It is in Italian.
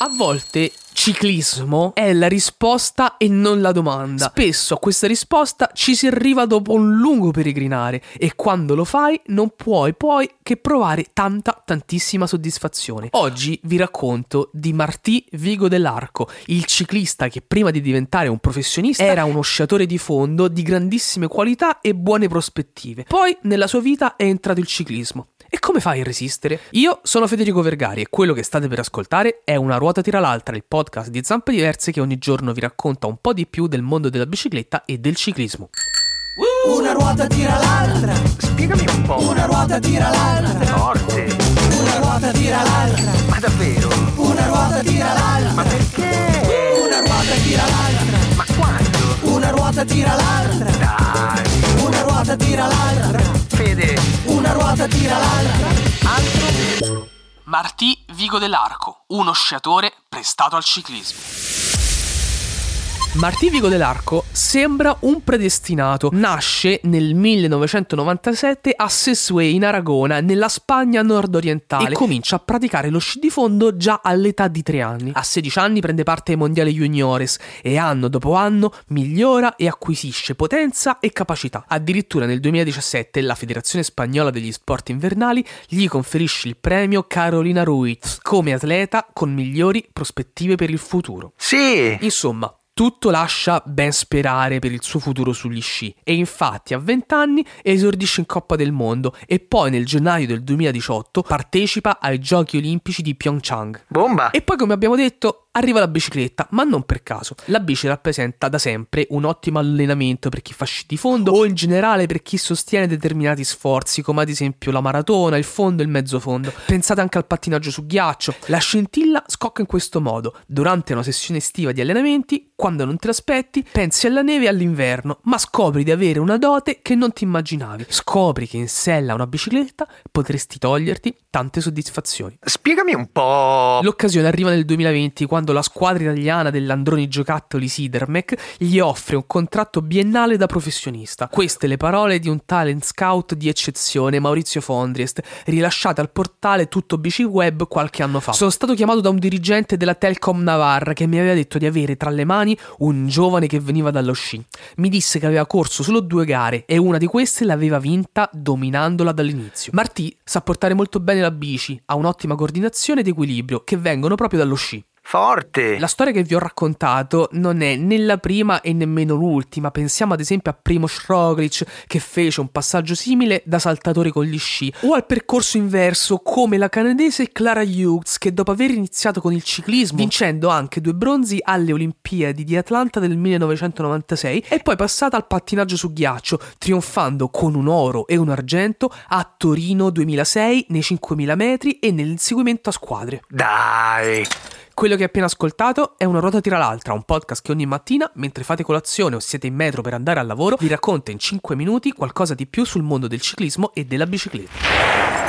A volte ciclismo è la risposta e non la domanda. Spesso a questa risposta ci si arriva dopo un lungo peregrinare e quando lo fai non puoi poi che provare tanta tantissima soddisfazione. Oggi vi racconto di Martì Vigo dell'Arco, il ciclista che prima di diventare un professionista era uno sciatore di fondo di grandissime qualità e buone prospettive. Poi nella sua vita è entrato il ciclismo. E come fai a resistere? Io sono Federico Vergari e quello che state per ascoltare è Una ruota tira l'altra, il podcast di Zampe Diverse che ogni giorno vi racconta un po' di più del mondo della bicicletta e del ciclismo. Una ruota tira l'altra. Spiegami un po'. Una ruota tira l'altra. Forte. Una ruota tira l'altra. Ma davvero? Una ruota tira l'altra. Ma perché? Una ruota tira l'altra. Ma quando? Una ruota tira l'altra. Dai. Una ruota tira l'altra. Fede. Una ruota tira l'altra. Martì Vigo dell'Arco, uno sciatore prestato al ciclismo. Martì Vigo dell'Arco sembra un predestinato. Nasce nel 1997 a Sesue in Aragona, nella Spagna nord-orientale, e comincia a praticare lo sci di fondo già all'età di 3 anni. A 16 anni prende parte ai mondiali juniores e anno dopo anno migliora e acquisisce potenza e capacità. Addirittura nel 2017 la Federazione Spagnola degli Sport Invernali gli conferisce il premio Carolina Ruiz come atleta con migliori prospettive per il futuro. Sì. Insomma, tutto lascia ben sperare per il suo futuro sugli sci e infatti a 20 anni esordisce in Coppa del Mondo e poi nel gennaio del 2018 partecipa ai Giochi Olimpici di Pyeongchang. Bomba. E poi come abbiamo detto arriva la bicicletta, ma non per caso. La bici rappresenta da sempre un ottimo allenamento per chi fa sci di fondo o in generale per chi sostiene determinati sforzi come ad esempio la maratona, il fondo e il mezzo fondo. Pensate anche al pattinaggio su ghiaccio. La scintilla scocca in questo modo. Durante una sessione estiva di allenamenti, quando non te l'aspetti, pensi alla neve e all'inverno, ma scopri di avere una dote che non ti immaginavi. Scopri che in sella a una bicicletta potresti toglierti tante soddisfazioni. Spiegami un po'. L'occasione arriva nel 2020 quando la squadra italiana dell'Androni Giocattoli Sidermec gli offre un contratto biennale da professionista. Queste le parole di un talent scout di eccezione, Maurizio Fondriest, rilasciate al portale Tutto Bici Web qualche anno fa. Sono stato chiamato da un dirigente della Telcom Navarra che mi aveva detto di avere tra le mani un giovane che veniva dallo sci. Mi disse che aveva corso solo due gare e una di queste l'aveva vinta dominandola dall'inizio. Martì sa portare molto bene la bici, ha un'ottima coordinazione ed equilibrio che vengono proprio dallo sci. Forte. La storia che vi ho raccontato non è né la prima e nemmeno l'ultima. Pensiamo ad esempio a Primoz Roglic che fece un passaggio simile da saltatore con gli sci o al percorso inverso come la canadese Clara Hughes che dopo aver iniziato con il ciclismo vincendo anche due bronzi alle Olimpiadi di Atlanta del 1996 è poi passata al pattinaggio su ghiaccio trionfando con un oro e un argento a Torino 2006 nei 5000 metri e nell'inseguimento a squadre. Dai. Quello che hai appena ascoltato è Una ruota tira l'altra, un podcast che ogni mattina, mentre fate colazione o siete in metro per andare al lavoro, vi racconta in 5 minuti qualcosa di più sul mondo del ciclismo e della bicicletta.